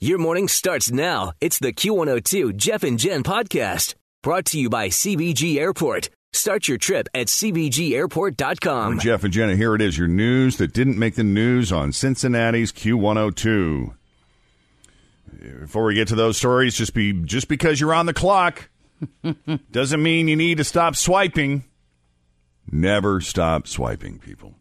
Your morning starts now. It's the Q102 Jeff and Jen podcast brought to you by CVG Airport. Start your trip at CVGAirport.com. Jeff and Jenna, here it is your news that didn't make the news on Cincinnati's Q102. Before we get to those stories, just be just because you're on the clock doesn't mean you need to stop swiping. Never stop swiping, people.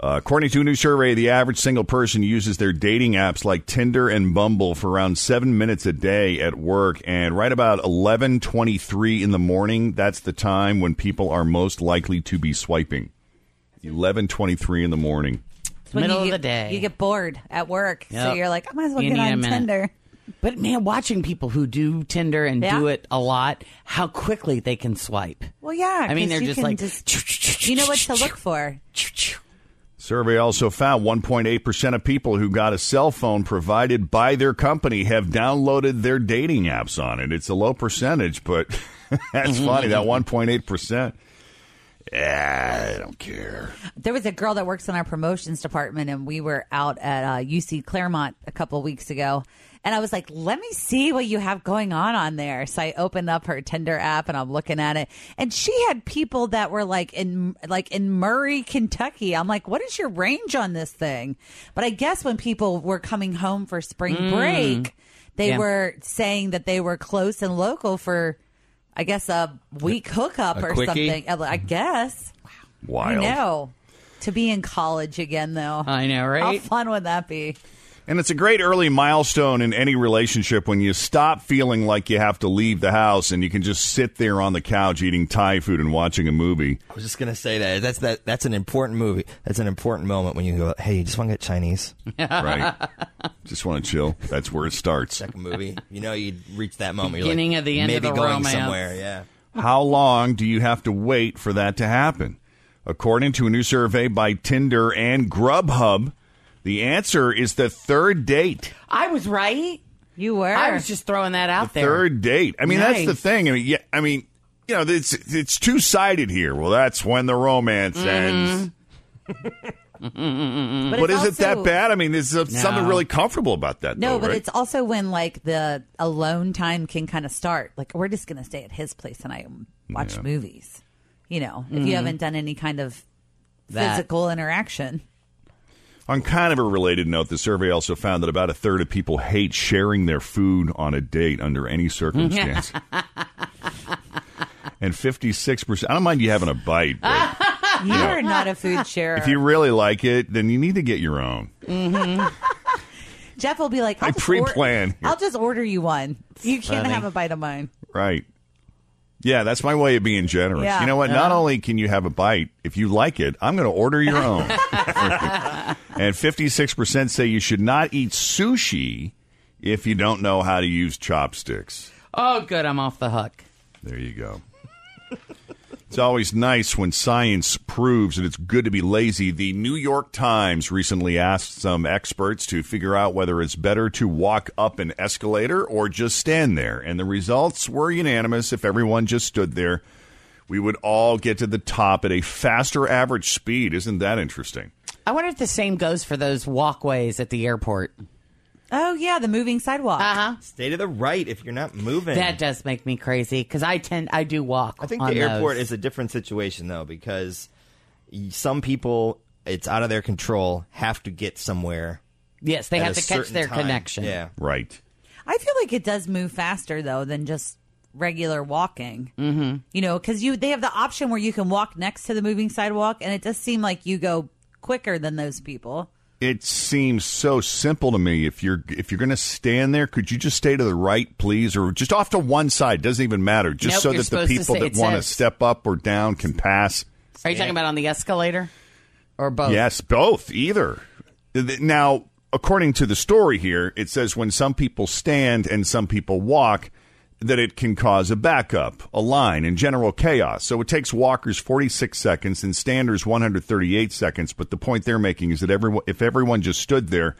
Uh, according to a new survey, the average single person uses their dating apps like Tinder and Bumble for around seven minutes a day at work, and right about eleven twenty-three in the morning, that's the time when people are most likely to be swiping. Eleven twenty-three in the morning. when Middle you of get, the day. You get bored at work, so you're like, I might as well You get on. Tinder. But man, watching people who do Tinder and Yeah. do it a lot, how quickly they can swipe. Well, yeah. I mean, they're just can like, you know what to look for. Survey also found 1.8% of people who got a cell phone provided by their company have downloaded their dating apps on it. It's a low percentage, but that's funny. That 1.8%. Yeah, I don't care. There was a girl that works in our promotions department, and we were out at uh, UC Clermont a couple of weeks ago. And I was like, let me see what you have going on on there. So I opened up her Tinder app and I'm looking at it. And she had people that were like in like in Murray, Kentucky. I'm like, what is your range on this thing? But I guess when people were coming home for spring mm. break, they Yeah. were saying that they were close and local for I guess a week hookup A or quickie? something. Uh, I guess. Wild. I know. To be in college again, though. I know, right? How fun would that be? And it's a great early milestone in any relationship when you stop feeling like you have to leave the house and you can just sit there on the couch eating Thai food and watching a movie. I was just gonna say that that's that that's an important movie. That's an important moment when you go, hey, you just want to get Chinese Right? just want to chill. That's where it starts. second movie. You know, you reach that moment. You're Beginning like, of the end of maybe the going romance. somewhere. Yeah. How long do you have to wait for that to happen? According to a new survey by Tinder and Grubhub, the answer is the third date. I was right. You were. I was just throwing that out there. Third date. I mean, that's the thing. I mean, yeah. I mean, you know, it's it's two sided here. Well, that's when the romance mm-hmm. ends. but But it's is it that bad? I mean, there's something really comfortable about that. No, though, but right? it's also when like the alone time can kind of start. Like we're just going to stay at his place and I watch Yeah. movies. You know, if you mm-hmm. haven't done any kind of That. physical interaction. On kind of a related note, the survey also found that about a third of people hate sharing their food on a date under any circumstance. and 56%, I don't mind you having a bite, but You are not a food sharer. if you really like it, then you need to get your own. Mm-hmm. Jeff will be like, I'll I pre-plan here. I'll just order you one. You can't funny. have a bite of mine. Right. Yeah, that's my way of being generous. Yeah. You know what? Not only can you have a bite, if you like it, I'm going to order your own. And 56% say you should not eat sushi if you don't know how to use chopsticks. Oh, good. I'm off the hook. There you go. It's always nice when science proves that it's good to be lazy. The New York Times recently asked some experts to figure out whether it's better to walk up an escalator or just stand there. And the results were unanimous. If everyone just stood there, we would all get to the top at a faster average speed. Isn't that interesting? I wonder if the same goes for those walkways at the airport. Oh yeah, the moving sidewalk. Uh huh. Stay to the right if you're not moving. That does make me crazy because I tend I do walk. I think on the airport those. is a different situation though because some people it's out of their control have to get somewhere. yes. They at have a to catch their time. connection. Yeah. Right. I feel like it does move faster though than just regular walking. Mm-hmm. You know, because you they have the option where you can walk next to the moving sidewalk, and it does seem like you go quicker than those people. It seems so simple to me. If you're if you're going to stand there, could you just stay to the right, please, or just off to one side? Doesn't even matter. Just Nope, so that the people that want to step up or down can pass. Are you talking about on the escalator or both? Yes, both, either. Now, according to the story here, it says when some people stand and some people walk, that it can cause a backup, a line, and general chaos. So it takes walkers 46 seconds and standers 138 seconds. But the point they're making is that everyone, if everyone just stood there,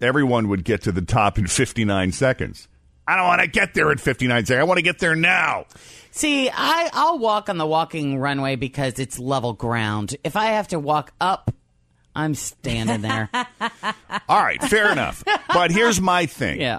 everyone would get to the top in 59 seconds. I don't want to get there in 59 seconds. I want to get there now. See, I, I'll walk on the walking runway because it's level ground. If I have to walk up, I'm standing there. All right, fair enough. But here's my thing. yeah.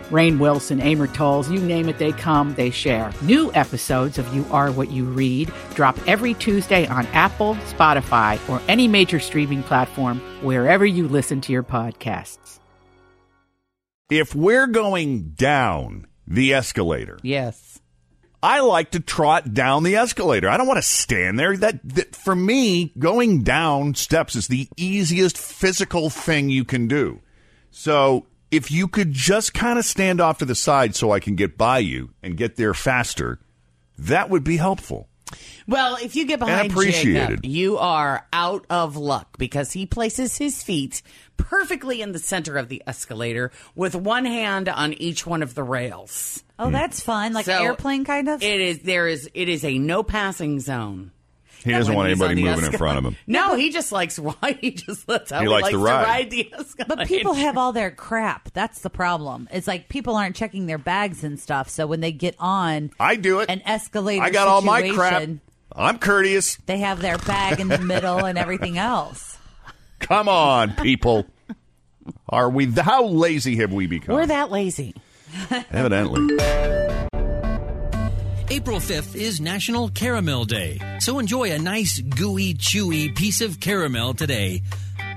Rainn Wilson, Amor Towles, you name it, they come, they share. New episodes of You Are What You Read drop every Tuesday on Apple, Spotify, or any major streaming platform wherever you listen to your podcasts. If we're going down the escalator, Yes. I like to trot down the escalator. I don't want to stand there. That, that for me, going down steps is the easiest physical thing you can do. So if you could just kind of stand off to the side so I can get by you and get there faster, that would be helpful. Well, if you get behind appreciated. Jacob, you are out of luck because he places his feet perfectly in the center of the escalator with one hand on each one of the rails. Oh, that's fun, like So, airplane kind of. It is there is it is a no passing zone. He doesn't want anybody the moving in front of him. No, he just likes why he just lets out. He he, likes likes, to to ride. ride, the escalator. But people have all their crap. That's the problem. It's like people aren't checking their bags and stuff. So when they get on I do it. an escalator, I got all my situation, crap. I'm courteous. They have their bag in the middle and everything else. Come on, people. Are we? How lazy have we become? We're that lazy. Evidently. April 5th is National Caramel Day, so enjoy a nice, gooey, chewy piece of caramel today.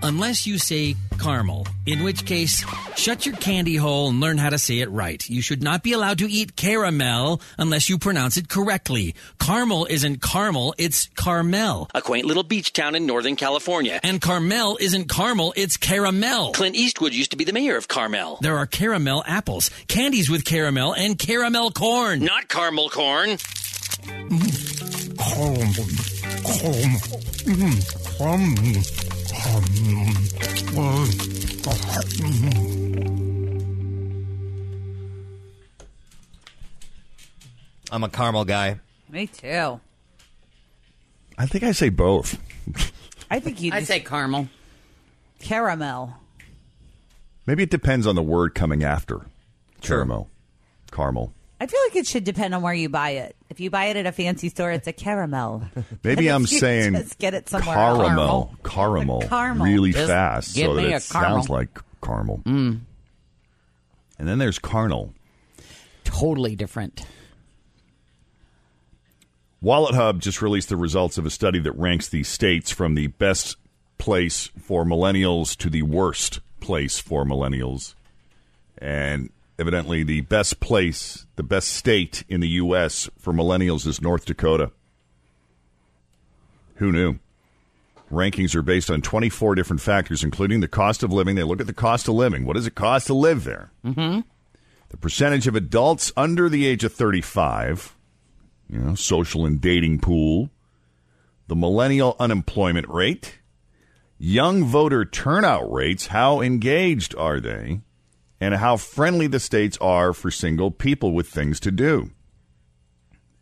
Unless you say caramel, in which case, shut your candy hole and learn how to say it right. You should not be allowed to eat caramel unless you pronounce it correctly. Caramel isn't caramel, it's Carmel, a quaint little beach town in Northern California. And Carmel isn't caramel, it's caramel. Clint Eastwood used to be the mayor of Carmel. There are caramel apples, candies with caramel, and caramel corn, not caramel corn. I'm a caramel guy. Me too. I think I say both. I think you I just say caramel. caramel. Maybe it depends on the word coming after. Caramel. Caramel. I feel like it should depend on where you buy it. If you buy it at a fancy store, it's a caramel. Maybe I'm if you saying just get it somewhere else. caramel. Caramel. Caramel. Really Just fast so that it sounds like caramel. Mm. And then there's carnal. Totally different. WalletHub just released the results of a study that ranks the states from the best place for millennials to the worst place for millennials. And evidently, the best place, the best state in the U.S. for millennials is North Dakota. Who knew? Rankings are based on 24 different factors, including the cost of living. They look at the cost of living. What does it cost to live there? Mm-hmm. The percentage of adults under the age of 35 you know, social and dating pool, the millennial unemployment rate, young voter turnout rates, how engaged are they, and how friendly the states are for single people with things to do.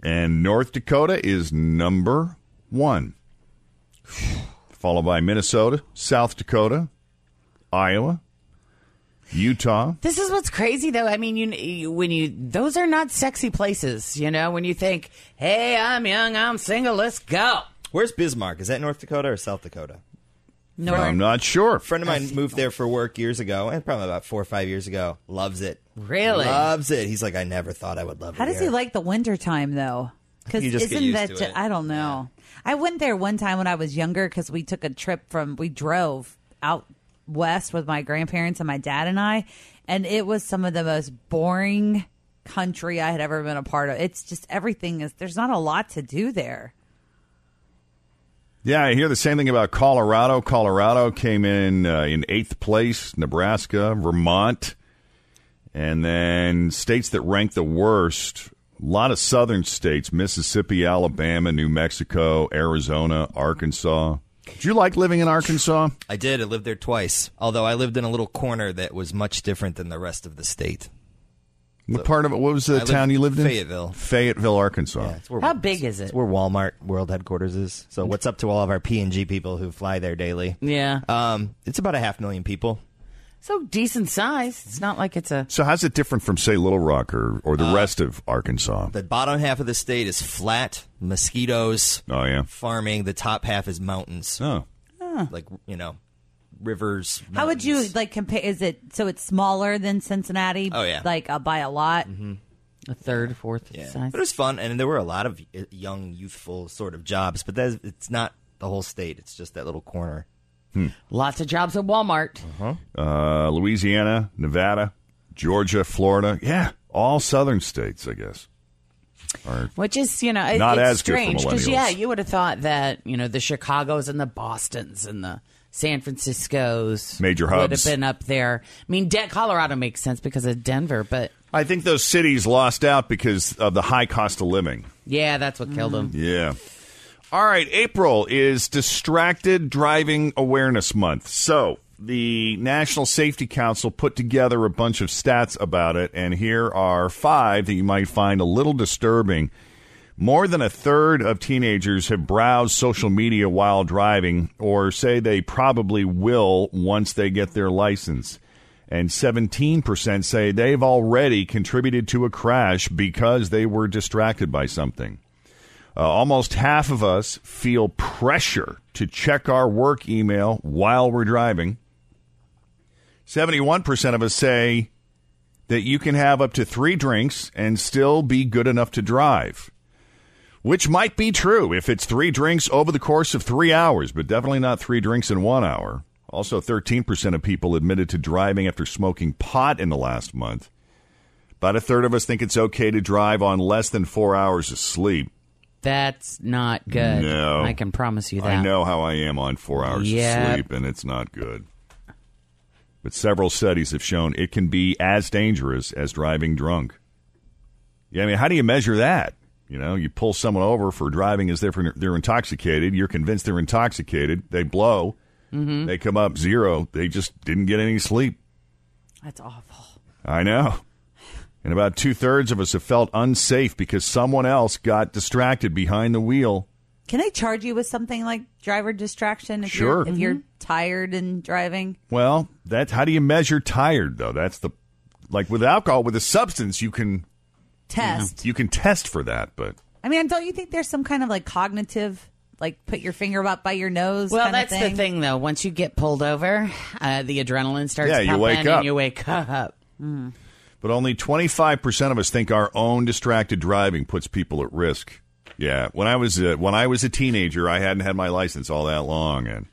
And North Dakota is number one, followed by Minnesota, South Dakota, Iowa, Utah. This is what's crazy, though. I mean, you, you when you those are not sexy places. You know, when you think, "Hey, I'm young, I'm single, let's go." Where's Bismarck? Is that North Dakota or South Dakota? No, I'm not sure. A friend of mine moved there for work years ago, and probably about four or five years ago. Loves it. Really? Loves it. He's like, I never thought I would love How it. How does he like the winter time though? Because You just get isn't used that to ju- it. I don't know. I went there one time when I was younger because we took a trip from we drove out west with my grandparents and my dad and I, and it was some of the most boring country I had ever been a part of. It's just everything is there's not a lot to do there. Yeah, I hear the same thing about Colorado. Colorado came in uh, in eighth place, Nebraska, Vermont, and then states that rank the worst. A lot of southern states: Mississippi, Alabama, New Mexico, Arizona, Arkansas. Did you like living in Arkansas? I did. I lived there twice. Although I lived in a little corner that was much different than the rest of the state. What part of it? What was the I lived town you lived in? Fayetteville. Fayetteville, Arkansas. It's where, How big is it? it's where Walmart World Headquarters is. So what's up to all of our P and G people who fly there daily? Yeah. Um, it's about a half million people. So decent size. It's not like it's a. So how's it different from say Little Rock or, or Uh, the rest of Arkansas? The bottom half of the state is flat, mosquitoes, Oh yeah. farming. The top half is mountains, Oh. like you know, rivers. How would you like compare? Is it so it's smaller than Cincinnati? Oh, yeah. like uh, by a lot. A third, fourth Yeah, size. but it was fun, and there were a lot of young, youthful sort of jobs. But that's, it's not the whole state; it's just that little corner. Lots of jobs at Walmart. Uh, Louisiana, Nevada, Georgia, Florida. Yeah, all southern states, I guess. Which is, you know, it- Not it's as strange because, yeah, you would have thought that, you know, the Chicago's and the Bostons and the San Francisco's Major would have been up there. I mean, De- Colorado makes sense because of Denver, but I think those cities lost out because of the high cost of living. yeah, that's what killed mm. them. Yeah. All right, April is Distracted Driving Awareness Month. So, the National Safety Council put together a bunch of stats about it, and here are five that you might find a little disturbing. More than a third of teenagers have browsed social media while driving, or say they probably will once they get their license. And 17% say they've already contributed to a crash because they were distracted by something. Uh, almost half of us feel pressure to check our work email while we're driving. 71% of us say that you can have up to three drinks and still be good enough to drive, which might be true if it's three drinks over the course of three hours, but definitely not three drinks in one hour. Also, 13% of people admitted to driving after smoking pot in the last month. About a third of us think it's okay to drive on less than four hours of sleep. That's not good. No. I can promise you that. I know how I am on four hours Yep. of sleep, and it's not good. But several studies have shown it can be as dangerous as driving drunk. Yeah, I mean, how do you measure that? You know, you pull someone over for driving as if they're intoxicated. You're convinced they're intoxicated. They blow. Mm-hmm. They come up zero. They just didn't get any sleep. That's awful. I know. And about two thirds of us have felt unsafe because someone else got distracted behind the wheel. Can they charge you with something like driver distraction if Sure. you're if you're tired and driving? Well, that's how do you measure tired though? That's the like with alcohol with a substance you can Test. you can test for that, but I mean, don't you think there's some kind of like cognitive, like put your finger up by your nose? Well, kind of that's thing? the thing, though. Once you get pulled over, uh, the adrenaline starts Yeah, you pumping wake up. and you wake up. Mm. but only 25% of us think our own distracted driving puts people at risk. Yeah, when I was a, when I was a teenager, I hadn't had my license all that long and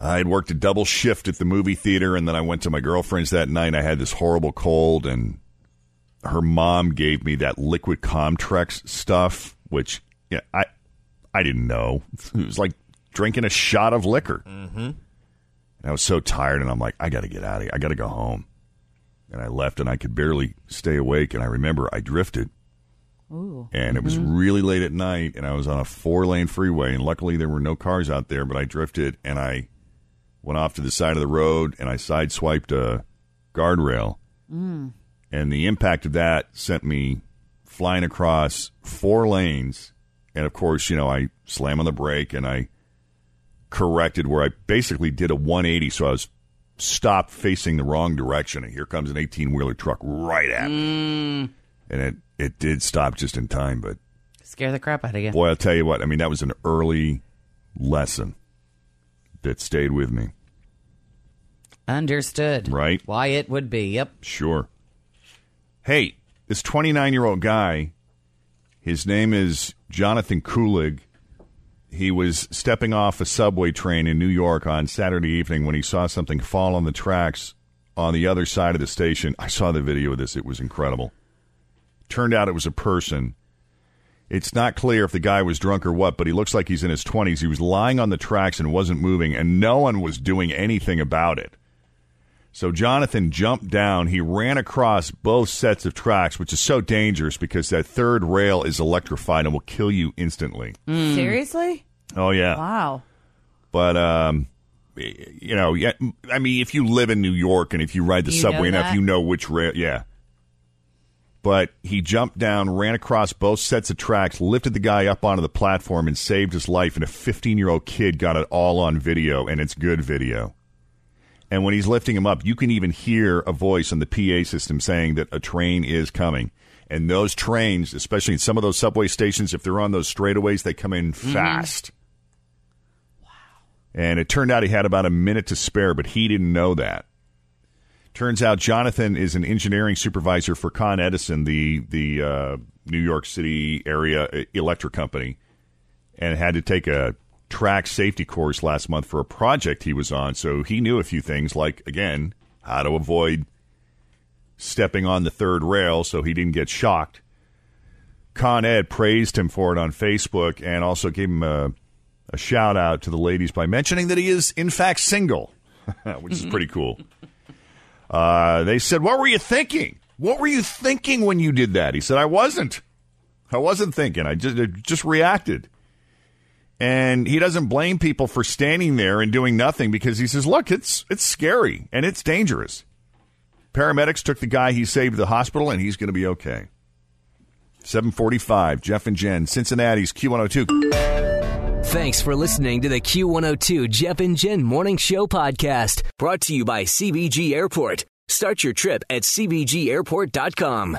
I had worked a double shift at the movie theater and then I went to my girlfriend's that night. I had this horrible cold and her mom gave me that liquid Comtrex stuff, which yeah, I I didn't know. It was like drinking a shot of liquor. Mm-hmm. And I was so tired, and I'm like, I got to get out of here. I got to go home. And I left, and I could barely stay awake. And I remember I drifted, Ooh. and it was really late at night, and I was on a four lane freeway, and luckily there were no cars out there. But I drifted, and I went off to the side of the road, and I sideswiped a guardrail and the impact of that sent me flying across four lanes and of course you know i slam on the brake and i corrected where i basically did a 180 so i was stopped facing the wrong direction, and here comes an 18 wheeler truck right at me. Mm. And it, it did stop just in time, but Scare the crap out of you. boy, I'll tell you what, I mean, that was an early lesson that stayed with me. Understood. Right. Why it would be. Yep. Sure. Hey, this 29 year old guy, his name is Jonathan Kulig. He was stepping off a subway train in New York on Saturday evening when he saw something fall on the tracks on the other side of the station. I saw the video of this, it was incredible. Turned out it was a person. It's not clear if the guy was drunk or what, but he looks like he's in his 20s. He was lying on the tracks and wasn't moving, and no one was doing anything about it. So Jonathan jumped down. He ran across both sets of tracks, which is so dangerous because that third rail is electrified and will kill you instantly. Seriously? Oh yeah. Wow. But um, you know, yeah. I mean, if you live in New York and if you ride the You subway enough, that? you know which rail. Yeah. But he jumped down, ran across both sets of tracks, lifted the guy up onto the platform, and saved his life. And a 15 year old kid got it all on video, and it's good video. And when he's lifting him up, you can even hear a voice on the PA system saying that a train is coming. And those trains, especially in some of those subway stations, if they're on those straightaways, they come in fast. Wow. And it turned out he had about a minute to spare, but he didn't know that. Turns out Jonathan is an engineering supervisor for Con Edison, the the uh, New York City area uh, electric company, and had to take a track safety course last month for a project he was on. So he knew a few things, like again how to avoid stepping on the third rail, so he didn't get shocked. Con Ed praised him for it on Facebook and also gave him a, a shout out to the ladies by mentioning that he is in fact single, which is pretty cool. Uh, they said, What were you thinking? What were you thinking when you did that? He said, I wasn't. I wasn't thinking. I just, I just reacted. And he doesn't blame people for standing there and doing nothing because he says, Look, it's, it's scary and it's dangerous. Paramedics took the guy he saved to the hospital and he's going to be okay. 745, Jeff and Jen, Cincinnati's Q102. Thanks for listening to the Q102 Jeff and Jen Morning Show podcast, brought to you by CVG Airport. Start your trip at CVGAirport.com.